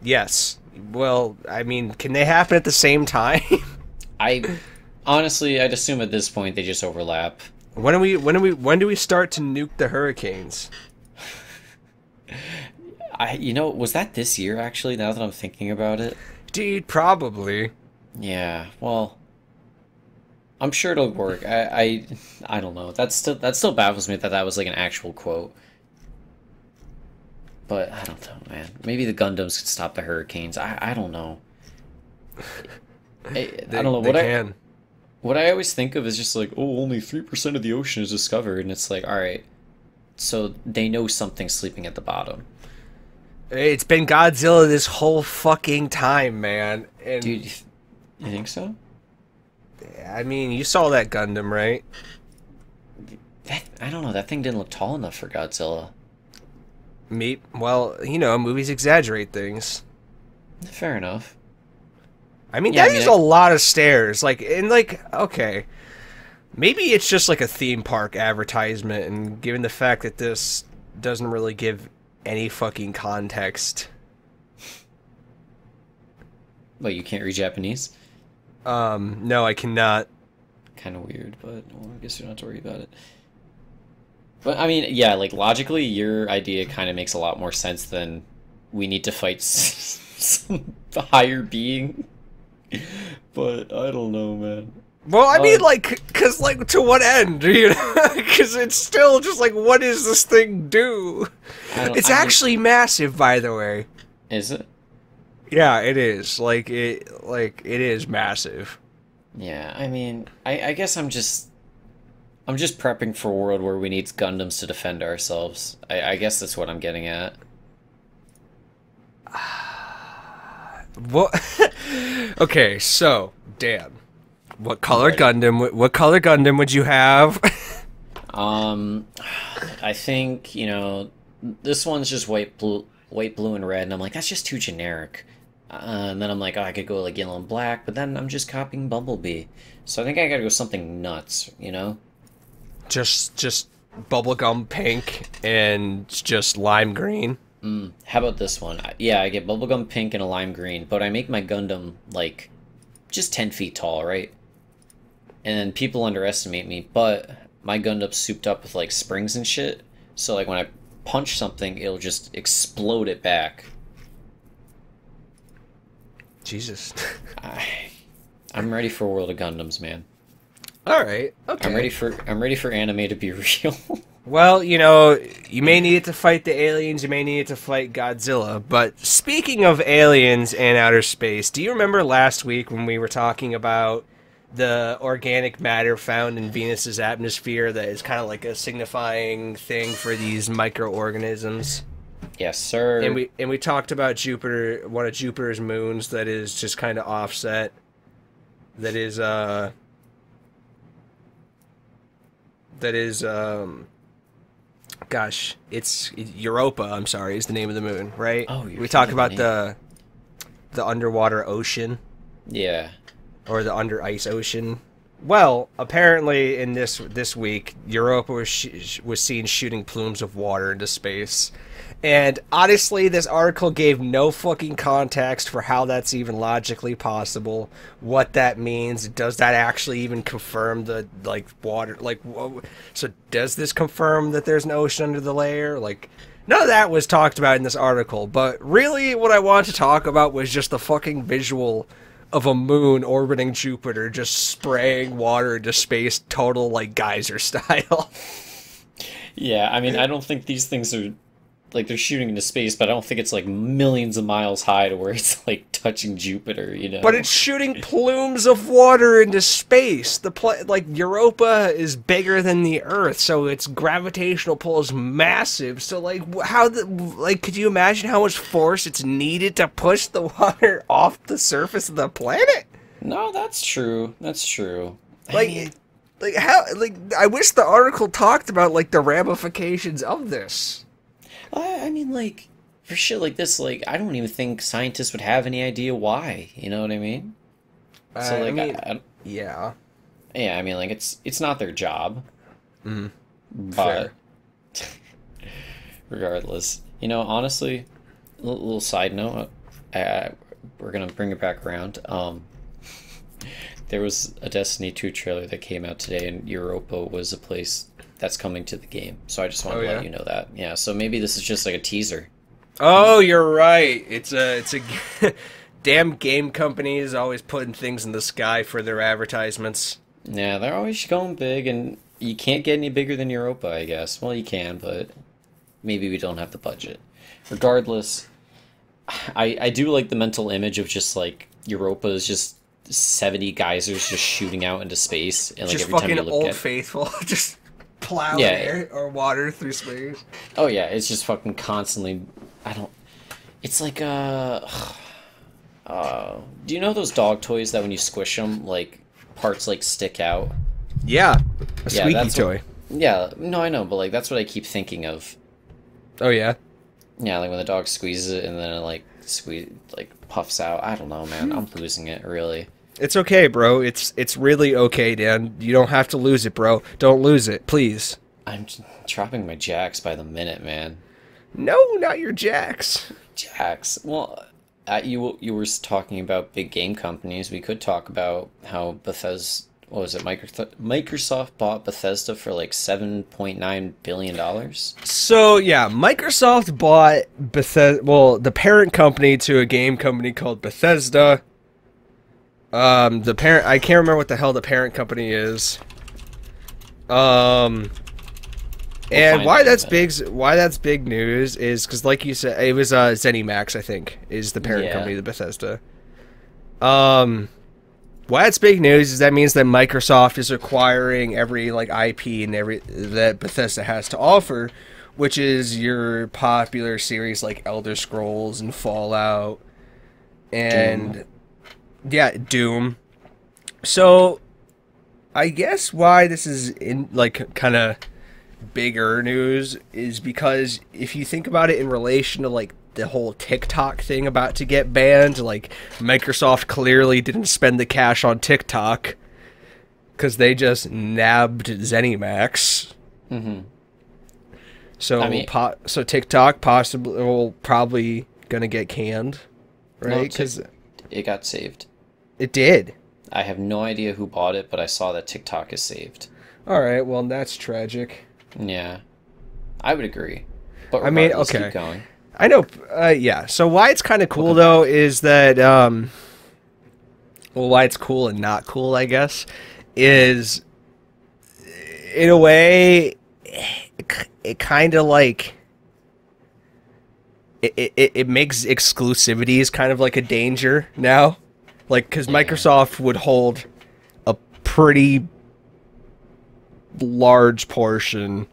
Yes. Well, I mean, can they happen at the same time? I honestly, I'd assume at this point they just overlap. when do we when do we when do we start to nuke the hurricanes? I, you know, was that this year actually? Now that I'm thinking about it, Dude, probably. yeah. Well, I'm sure it'll work. I, I, I don't know. That's still that still baffles me that that was like an actual quote. But I don't know, man. Maybe the Gundams could stop the hurricanes. I, I don't know. I, I don't know they what I what I always think of is just like, oh, only three percent of the ocean is discovered, and it's like, all right, so they know something's sleeping at the bottom, It's been Godzilla this whole fucking time, man. And dude. You think so? I mean, you saw that Gundam, right? That I don't know. That thing didn't look tall enough for Godzilla. Me, well, you know, movies exaggerate things. Fair enough. I mean, Yeah, I mean, is I- a lot of stairs. Like, and like, okay, maybe it's just like a theme park advertisement, and given the fact that this doesn't really give any fucking context, Well, you can't read Japanese. um, no, I cannot. Kind of weird, but well, I guess you don't have to worry about it. But I mean, yeah, like logically, your idea kind of makes a lot more sense than we need to fight s- some higher being. But I don't know, man. Well, I mean, like, cause like to what end? You know, because it's still just like, what does this thing do? It's I mean- actually massive, by the way. Is it? Yeah, it is. Like it, like it is massive. Yeah, I mean, I, I guess I'm just, I'm just prepping for a world where we need Gundams to defend ourselves. I, I guess that's what I'm getting at. What? okay, so Dan, what color. Gundam? What color Gundam would you have? Um, I think you know, this one's just white, blue, white, blue, and red, and I'm like, that's just too generic. Uh, and then I'm like, oh, I could go like yellow and black, but then I'm just copying Bumblebee. So I think I gotta go something nuts, you know? Just, just bubblegum pink and just lime green. Mm, how about this one? Yeah, I get bubblegum pink and a lime green, but I make my Gundam like just 10 feet tall, right? And people underestimate me, but my Gundam's souped up with like springs and shit. So like when I punch something, it'll just explode it back. Jesus. I, I'm ready for World of Gundams, man. All right. Okay. I'm ready for I'm ready for anime to be real. Well, you know, you may need it to fight the aliens, you may need it to fight Godzilla. But speaking of aliens and outer space, do you remember last week when we were talking about the organic matter found in Venus's atmosphere that is kind of like a signifying thing for these microorganisms? yes, sir. And we and we talked about Jupiter, one of Jupiter's moons that is just kind of offset. That is uh that is um gosh, it's Europa, I'm sorry, is the name of the moon, right? Oh, we talk about the the underwater ocean yeah. or the under ice ocean. Well, apparently in this this week, Europa was was seen shooting plumes of water into space. And honestly, this article gave no fucking context for how that's even logically possible, what that means. Does that actually even confirm the like water? Like, so does this confirm that there's an ocean under the layer? Like, none of that was talked about in this article. But really, what I wanted to talk about was just the fucking visual of a moon orbiting Jupiter, just spraying water into space, total like geyser style. Yeah, I mean, I don't think these things are like they're shooting into space, but I don't think it's like millions of miles high to where it's like touching Jupiter, you know. But it's shooting plumes of water into space. The pla- like Europa is bigger than the Earth, so its gravitational pull is massive. So like how the like could you imagine how much force it's needed to push the water off the surface of the planet? No, that's true. That's true. I Like mean, like how like I wish the article talked about like the ramifications of this. I, I mean, like for shit like this, like I don't even think scientists would have any idea why. You know what I mean? So Uh, I like, mean- I, I, Yeah. yeah, I mean, like it's it's not their job. Mhm. But regardless, you know, honestly, a little, side note, uh, we're gonna bring it back around. Um, there was a Destiny 2 trailer that came out today, and Europa was a place that's coming to the game. So I just wanted Oh, to yeah? let you know that. Yeah, so maybe this is just like a teaser. Oh, you're right. It's a it's a damn game company is always putting things in the sky for their advertisements. Yeah, they're always going big, and you can't get any bigger than Europa, I guess. Well, you can, but maybe we don't have the budget. Regardless, I I do like the mental image of just like Europa is just seventy geysers just shooting out into space, and like Just every time fucking you look old at, faithful, just plowing Yeah. air or water through space. oh yeah, it's just fucking constantly. I don't. It's like uh, uh. Do you know those dog toys that when you squish them, like parts like stick out? Yeah, a Yeah, squeaky that's what- toy. Yeah, no, I know, but like that's what I keep thinking of. Oh yeah. Yeah, like when the dog squeezes it and then it like squeeze like puffs out. I don't know, man. I'm losing it really. It's okay, bro. It's it's really okay, Dan. You don't have to lose it, bro. Don't lose it, please. I'm dropping my jacks by the minute, man. No, not your jacks. Jacks. Well, uh, you you were talking about big game companies. We could talk about how Bethesda. What was it? Microsoft Microsoft bought Bethesda for like seven point nine billion dollars. So yeah, Microsoft bought Bethesda. Well, the parent company to a game company called Bethesda. Um, the parent. I can't remember what the hell the parent company is. Um, and why that's big? Why that's big news is because, like you said, it was uh, ZeniMax. I think is the parent Yeah. company to Bethesda. Um, why it's big news is that means that Microsoft is acquiring every like IP and every that Bethesda has to offer, which is your popular series like Elder Scrolls and Fallout, and yeah, Doom. So, I guess why this is in like kind of bigger news is because if you think about it in relation to like the whole TikTok thing about to get banned, like Microsoft clearly didn't spend the cash on TikTok because they just nabbed ZeniMax. Mm-hmm. So I mean- po- so TikTok possibly will probably gonna get canned, No, right? Because It got saved. It did. I have no idea who bought it, but I saw that TikTok is saved. All right, well that's tragic. Yeah, I would agree. But I mean, okay. keep going. I know. Uh, yeah. So why it's kind of cool though is that um, well, why it's cool and not cool, I guess, is in a way, it, it kind of like it, it it makes exclusivities kind of like a danger now, like because Microsoft would hold a pretty large portion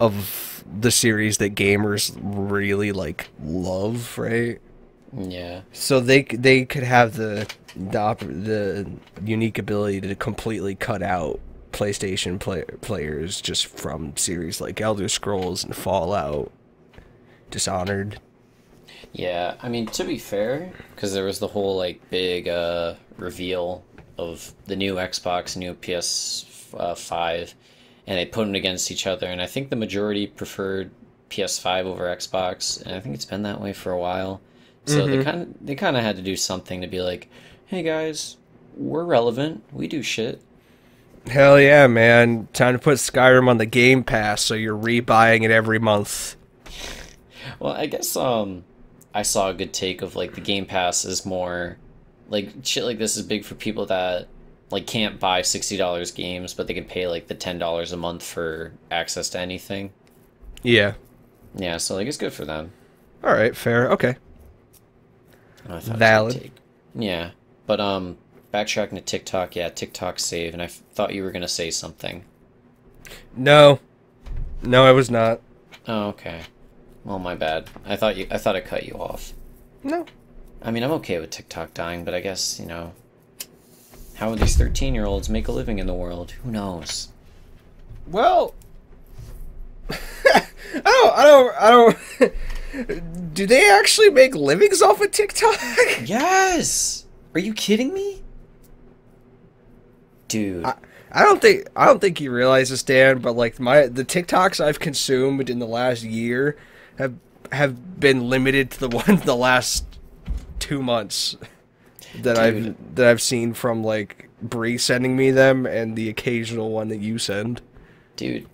of the series that gamers really like love, right? Yeah, So they they could have the the, op- the unique ability to completely cut out PlayStation play- players just from series like Elder Scrolls and Fallout, Dishonored. Yeah. I mean, to be fair, because there was the whole like big uh, reveal of the new Xbox, new PS uh, Five, and they put them against each other, and I think the majority preferred PS5 over Xbox, and I think it's been that way for a while. So they kind of they kind of had to do something to be like, hey guys, we're relevant. We do shit. Hell yeah, man! Time to put Skyrim on the Game Pass, so you're rebuying it every month. Well, I guess um I saw a good take of like the Game Pass is more like shit like this is big for people that like can't buy $60 games but they can pay like the $10 a month for access to anything. Yeah, Yeah, so like it's good for them. All right, fair. Okay. I thought it was gonna Valid. take- Yeah, but um, backtracking to TikTok. Yeah, TikTok save, and I f- thought you were gonna say something. No. No, I was not. Oh, okay. Well, my bad. I thought you. I thought I cut you off. No. I mean, I'm okay with TikTok dying, but I guess you know. How would these 13 year olds make a living in the world? Who knows? Well, I don't. I don't. I don't. Do they actually make livings off of TikTok? Yes. Are you kidding me? Dude. I, I don't think. I don't think you realize this, Dan. But like my the TikToks I've consumed in the last year have have been limited to the ones the last two months that Dude. I've that I've seen from like Bree sending me them and the occasional one that you send. dude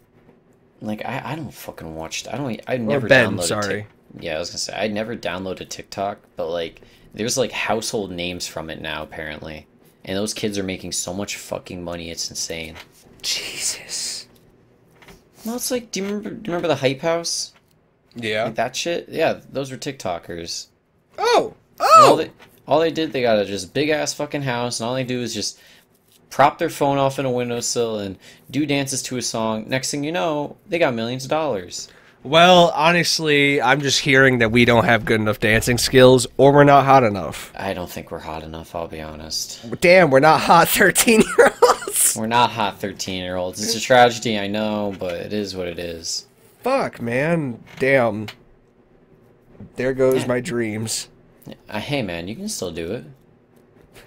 like i, I don't fucking watch i don't i never Ben, downloaded sorry. Tik- yeah i was gonna say i never downloaded tiktok but like there's like household names from it now apparently and those kids are making so much fucking money it's insane Jesus. Well, it's like do you remember do you remember the hype house Yeah. like that shit yeah those were tiktokers Oh. And all Oh. they all they did they got a just big ass fucking house and all they do is just prop their phone off in a windowsill and do dances to a song next thing you know they got millions of dollars Well, honestly, I'm just hearing that we don't have good enough dancing skills or we're not hot enough. I don't think we're hot enough, I'll be honest. Damn, we're not hot 13 year olds. We're not hot 13 year olds. It's a tragedy, I know, but it is what it is. Fuck, man. Damn. There goes my dreams. Uh, hey man, you can still do it.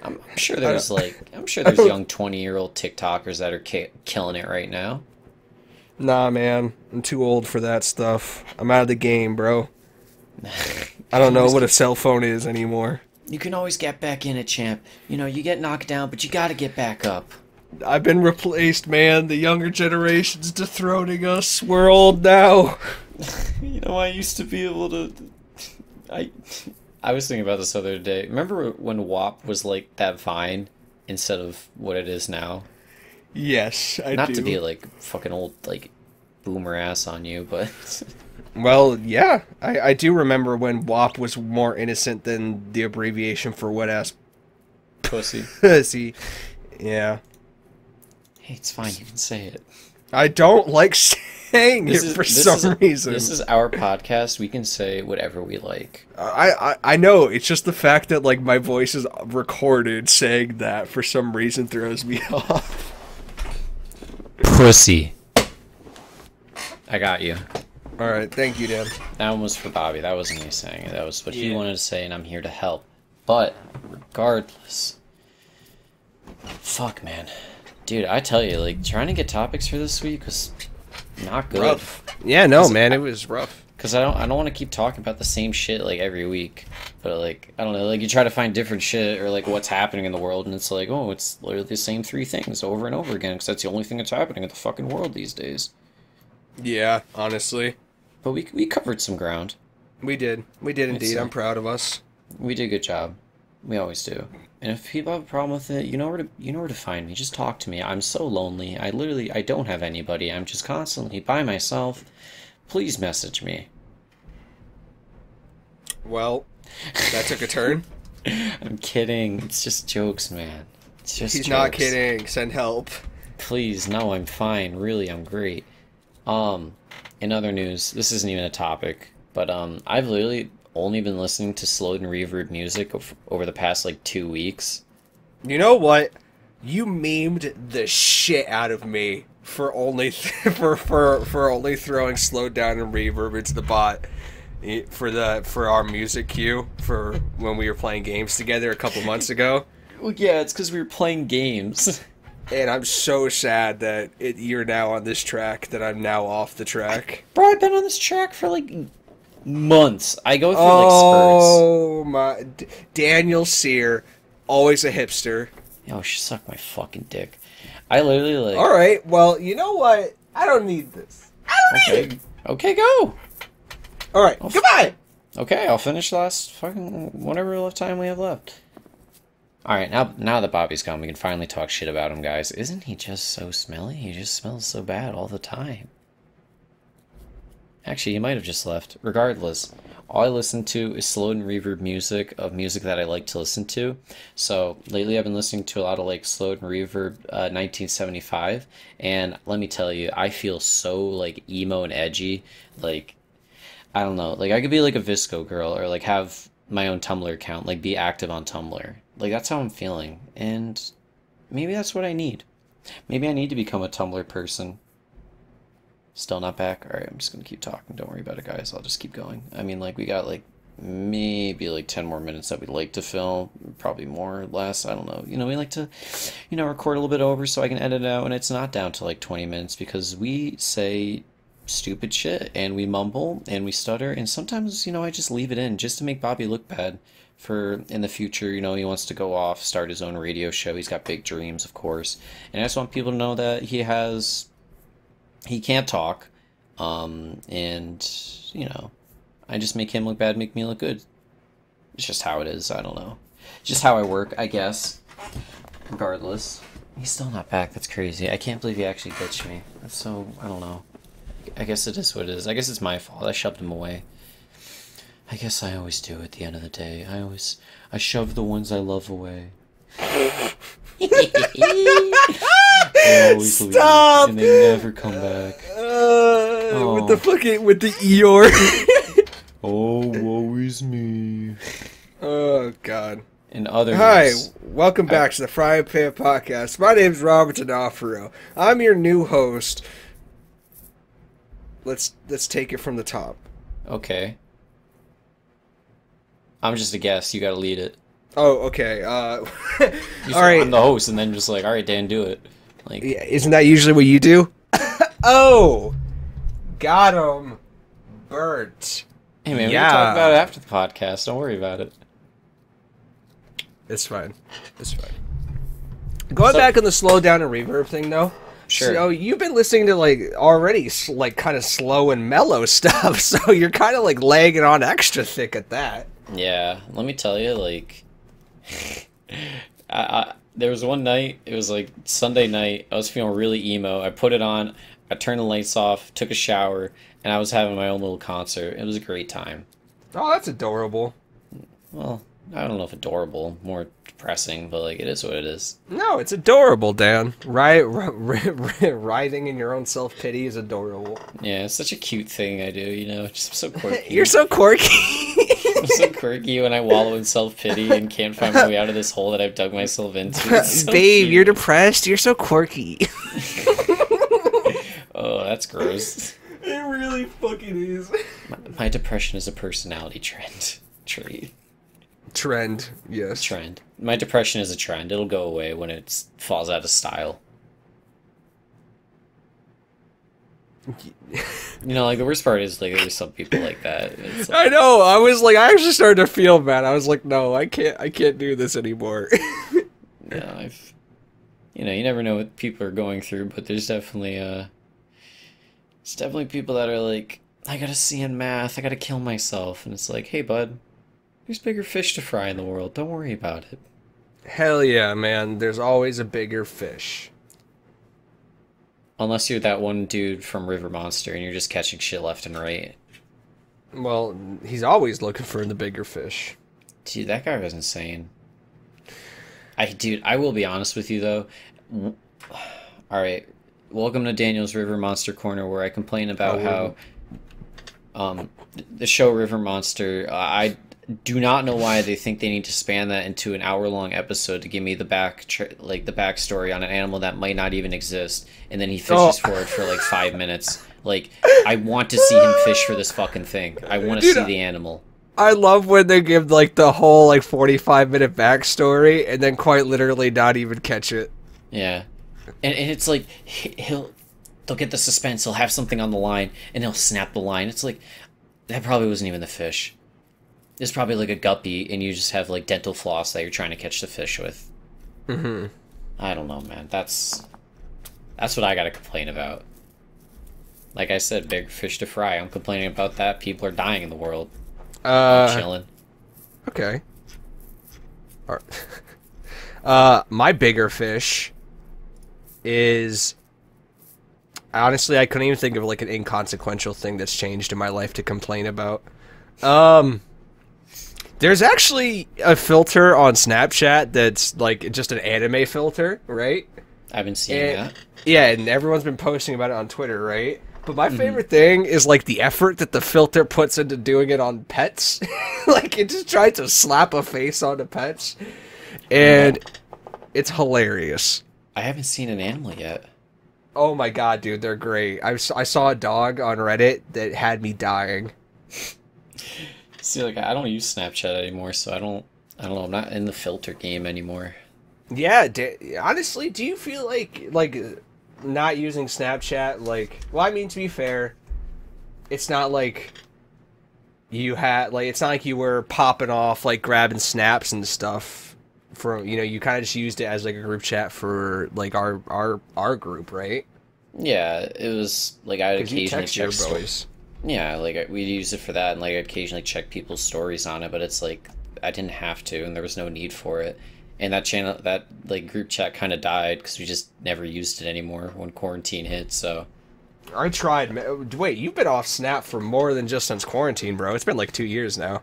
I'm, I'm sure there's like, I'm sure there's young 20 year old TikTokers that are ki- killing it right now. Nah, man. I'm too old for that stuff. I'm out of the game, bro. I don't know what a cell phone is anymore. You can always get back in it, champ. You know, you get knocked down, but you gotta get back up. I've been replaced, man. The younger generation's dethroning us. We're old now. You know, I used to be able to. I I was thinking about this the other day. Remember when WAP was like that Vine instead of what it is now? Yes, I Not do. to be like fucking old like boomer ass on you, but Well, yeah, I, I do remember when WAP was more innocent than the abbreviation for wet ass pussy. pussy. Yeah, Hey, it's fine. You can say it. I don't like saying it for this some is- reason. This is our podcast. We can say whatever we like. I, I I know it's just the fact that like my voice is recorded saying that for some reason throws me off. Pussy. I got you. All right, thank you, Dan. That one was for Bobby. That wasn't me saying it. That was what he wanted to say, and I'm here to help. But regardless, fuck, man, dude, I tell you, like trying to get topics for this week was not good. Rough. Yeah, no, man, it was rough. Cause I don't, I don't want to keep talking about the same shit like every week. But like, I don't know, like you try to find different shit or like what's happening in the world, and it's like, oh, it's literally the same three things over and over again. Cause that's the only thing that's happening in the fucking world these days. Yeah, honestly, But we we covered some ground. we did. We did indeed. I'm proud of us. We did a good job. We always do. And if people have a problem with it, you know where to you know where to find me. Just talk to me. I'm so lonely. I literally I don't have anybody. I'm just constantly by myself. Please message me. Well, that took a turn. I'm kidding. It's just jokes, man. It's just He's not kidding. Send help. Please, no, I'm fine. Really, I'm great. Um, in other news, this isn't even a topic, but um, I've literally only been listening to slowed and reverb music over the past like two weeks. You know what? You memed the shit out of me for only for for for only throwing slowed down and reverb into the bot eh, for the for our music cue for when we were playing games together a couple months ago. Well, yeah, it's because we were playing games. And I'm so sad that it, you're now on this track that I'm now off the track. Bro, I've been on this track for like months. I go through like spurts. Oh my! D- Daniel Sear, always a hipster. Yo, she sucked my fucking dick. I literally like. All right, well, you know what? I don't need this. I don't need Okay. it. Okay, go. All right, goodbye. Okay, I'll finish last fucking whatever left time we have left. All right, now now that Bobby's gone, we can finally talk shit about him, guys. Isn't he just so smelly? He just smells so bad all the time. Actually, he might have just left. Regardless, all I listen to is slow and reverb music of music that I like to listen to. So lately, I've been listening to a lot of like slow and reverb uh, 1975, and let me tell you, I feel so like emo and edgy. Like I don't know, like I could be like a VSCO girl or like have my own Tumblr account, like be active on Tumblr. Like that's how I'm feeling, and maybe that's what I need. Maybe I need to become a Tumblr person. Still not back? Alright, I'm just gonna keep talking. Don't worry about it, guys. I'll just keep going. I mean, like, we got, like, maybe, like, 10 more minutes that we'd like to film. Probably more or less. I don't know. You know, we like to, you know, record a little bit over so I can edit it out, and it's not down to, like, 20 minutes because we say stupid shit, and we mumble, and we stutter, and sometimes, you know, I just leave it in just to make Bobby look bad for in the future. You know, he wants to go off, start his own radio show. He's got big dreams, of course. And I just want people to know that he has he can't talk, um, and you know, I just make him look bad, make me look good. It's just how it is. I don't know. It's just how I work, I guess. Regardless, he's still not back. That's crazy. I can't believe he actually ditched me. That's so. I don't know. I guess it is what it is. I guess it's my fault. I shoved him away. I guess I always do at the end of the day. I always I shove the ones I love away. They always Stop! leave, and they never come back. Uh, With the fucking with the Eeyore. Oh, woe is me. oh God. And other Hi, welcome back to the Fry Pan Podcast. My name's Robert D'Onofrio. I'm your new host. Let's let's take it from the top. Okay. I'm just a guest. You got to lead it. Oh, okay. Uh, You all. I'm the host, and then just like, all right, Dan, do it. Like, Yeah, Isn't that usually what you do? oh, got him. Burnt. hey man, we Yeah. can talk about it after the podcast. Don't worry about it. It's fine. It's fine. Going So- back on the slow down and reverb thing, though. Sure. So you've been listening to like already like kind of slow and mellow stuff, so you're kind of like lagging on extra thick at that. Yeah, let me tell you, like, I, I there was one night. It was like Sunday night. I was feeling really emo. I put it on. I turned the lights off. Took a shower, and I was having my own little concert. It was a great time. Oh, that's adorable. Well, I don't know if adorable, more depressing, but like it is what it is. No, it's adorable, Dan. Right, writhing in your own self pity is adorable. Yeah, it's such a cute thing I do. You know, just so quirky. You're so quirky. I'm so quirky when I wallow in self pity and can't find my way out of this hole that I've dug myself into. So Babe, cute. you're depressed. You're so quirky. Oh, that's gross. it really fucking is. My, my depression is a personality trend. Trait. Trend, yes. Trend. My depression is a trend. It'll go away when it falls out of style. You know, like the worst part is like there's some people like that. Like, I know. I was like, I actually started to feel bad. I was like, no, I can't. I can't do this anymore. yeah, I've, you know, you never know what people are going through, but there's definitely uh, it's definitely people that are like, I gotta see in math, I gotta kill myself, and it's like, hey, bud, there's bigger fish to fry in the world. Don't worry about it. Hell yeah, man. There's always a bigger fish. Unless you're that one dude from River Monster and you're just catching shit left and right. Well, he's always looking for the bigger fish. Dude, that guy was insane. I dude, I will be honest with you though. All right, welcome to Daniel's River Monster Corner, where I complain about Oh, how um the show River Monster. Uh, I do not know why they think they need to span that into an hour long episode to give me the back like the backstory on an animal that might not even exist, and then he fishes Oh. for it for like five minutes. Like, I want to see him fish for this fucking thing. I want to see the animal. I love when they give like the whole like 45 minute backstory and then quite literally not even catch it. Yeah, and, and it's like he- he'll they'll get the suspense. He'll have something on the line, and he'll snap the line. It's like that probably wasn't even the fish. It's probably like a guppy, and you just have like dental floss that you're trying to catch the fish with. Mm-hmm. I don't know, man. That's that's what I gotta complain about. Like I said, big fish to fry. I'm complaining about that. People are dying in the world. I'm Uh, chilling. okay. Ar- Uh, my bigger fish is honestly, I couldn't even think of like an inconsequential thing that's changed in my life to complain about. Um, there's actually a filter on Snapchat that's like just an anime filter, right? I've been seeing And- that. Yeah, and everyone's been posting about it on Twitter, right? But my mhm. favorite thing is like the effort that the filter puts into doing it on pets. like it just tried to slap a face onto pets, and it's hilarious. I haven't seen an animal yet. Oh my god, dude, they're great. I saw a dog on Reddit that had me dying. See, like I don't use Snapchat anymore, so I don't. I don't know. I'm not in the filter game anymore. Yeah, da- honestly, do you feel like like not using Snapchat like well, I mean to be fair, it's not like you had like it's not like you were popping off like grabbing snaps and stuff from you know, you kind of just used it as like a group chat for like our our our group, right? Yeah, it was like I'd Cuz you occasionally text your check. sto- boys. Yeah, like we'd use it for that, and like I'd occasionally check people's stories on it, but it's like I didn't have to, and there was no need for it. And that channel, that like group chat, kind of died because we just never used it anymore when quarantine hit. So I tried. ma- uh, Wait, you've been off Snap for more than just since quarantine, bro. It's been like 2 years now.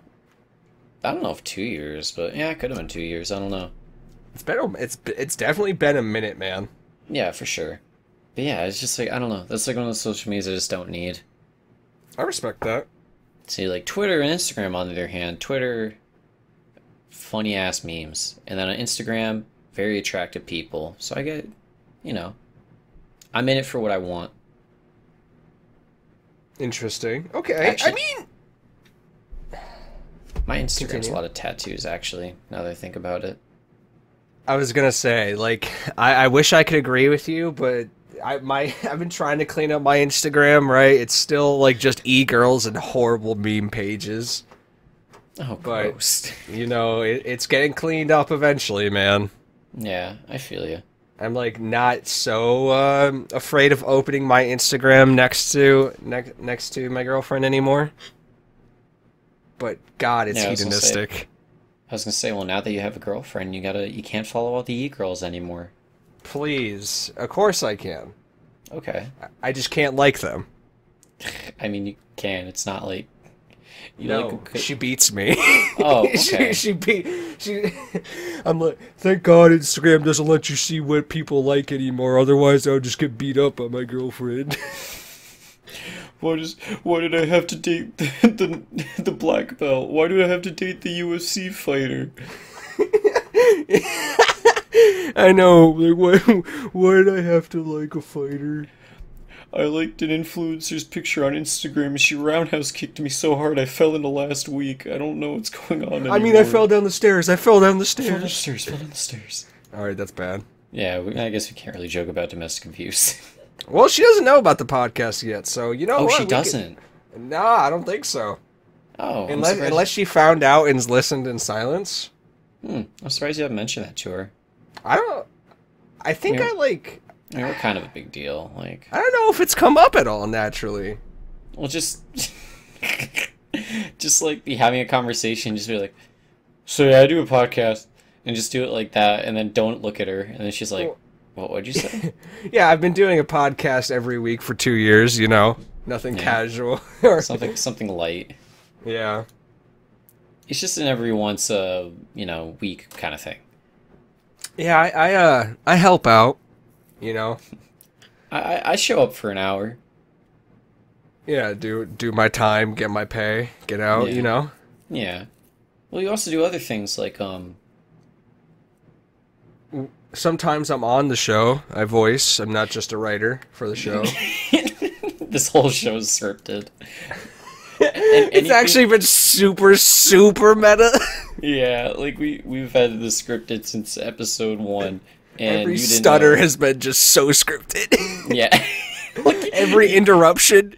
I don't know if two years, but yeah, it could have been two years. I don't know. It's been a, it's it's definitely been a minute, man. Yeah, for sure. But yeah, it's just like I don't know. That's like one of those social medias I just don't need. I respect that. See, like Twitter and Instagram, on the other hand, Twitter, funny ass memes, and then on Instagram, very attractive people. So I get, you know, I'm in it for what I want. Interesting. Okay. Actually- I mean, My Instagram's Continue. a lot of tattoos, actually. Now that I think about it. I was gonna say, like, I, I wish I could agree with you, but I my I've been trying to clean up my Instagram. Right, it's still like just e girls and horrible meme pages. Oh, But- gross. You know, it, it's getting cleaned up eventually, man. yeah, I feel you. I'm like not so um, afraid of opening my Instagram next to next next to my girlfriend anymore. But God, it's Yeah, I was say- hedonistic. I was gonna say, well, now that you have a girlfriend, you gotta, you can't follow all the e girls anymore. Please, of course I can. Okay. I just can't like them. I mean, you can. It's not like you no, like. she beats me. Oh, okay. she she beat she. I'm like, thank God Instagram doesn't let you see what people like anymore. Otherwise, I would just get beat up by my girlfriend. Why does why did I have to date the, the the black belt? Why do I have to date the UFC fighter? I know. Like, why? Why did I have to like a fighter? I liked an influencer's picture on Instagram and she roundhouse kicked me so hard I fell into last week. I don't know what's going on anymore. I mean, I fell down the stairs. I fell down the fell down the stairs. stairs, fell down the stairs. All right, that's bad. Yeah, we, I guess we can't really joke about domestic abuse. Well, she doesn't know about the podcast yet, so you know oh, what? she We doesn't. Nah, I don't think so. Oh, I'm Unless unless she found out and listened in silence. Hmm, I'm surprised you haven't mentioned that to her. I don't. I think. I like. We're kind of a big deal. Like, I don't know if it's come up at all naturally. well, just, just like be having a conversation, just be like, "So yeah, I do a podcast," and just do it like that, and then don't look at her, and then she's like, Well- "What? What'd you say?" Yeah, I've been doing a podcast every week for two years. You know, nothing Yeah. casual. or, something, something light. yeah. It's just an every once a you know week kind of thing. Yeah, I, I uh I help out. You know. I, I show up for an hour. Yeah, do do my time, get my pay, get out. Yeah. You know. Yeah. Well, you also do other things like um. Sometimes I'm on the show. I voice. I'm not just a writer for the show. this whole show is scripted. It's actually been super super meta. Yeah, like we we've had this scripted since episode one, and Every stutter know- has been just so scripted. Yeah. like Every interruption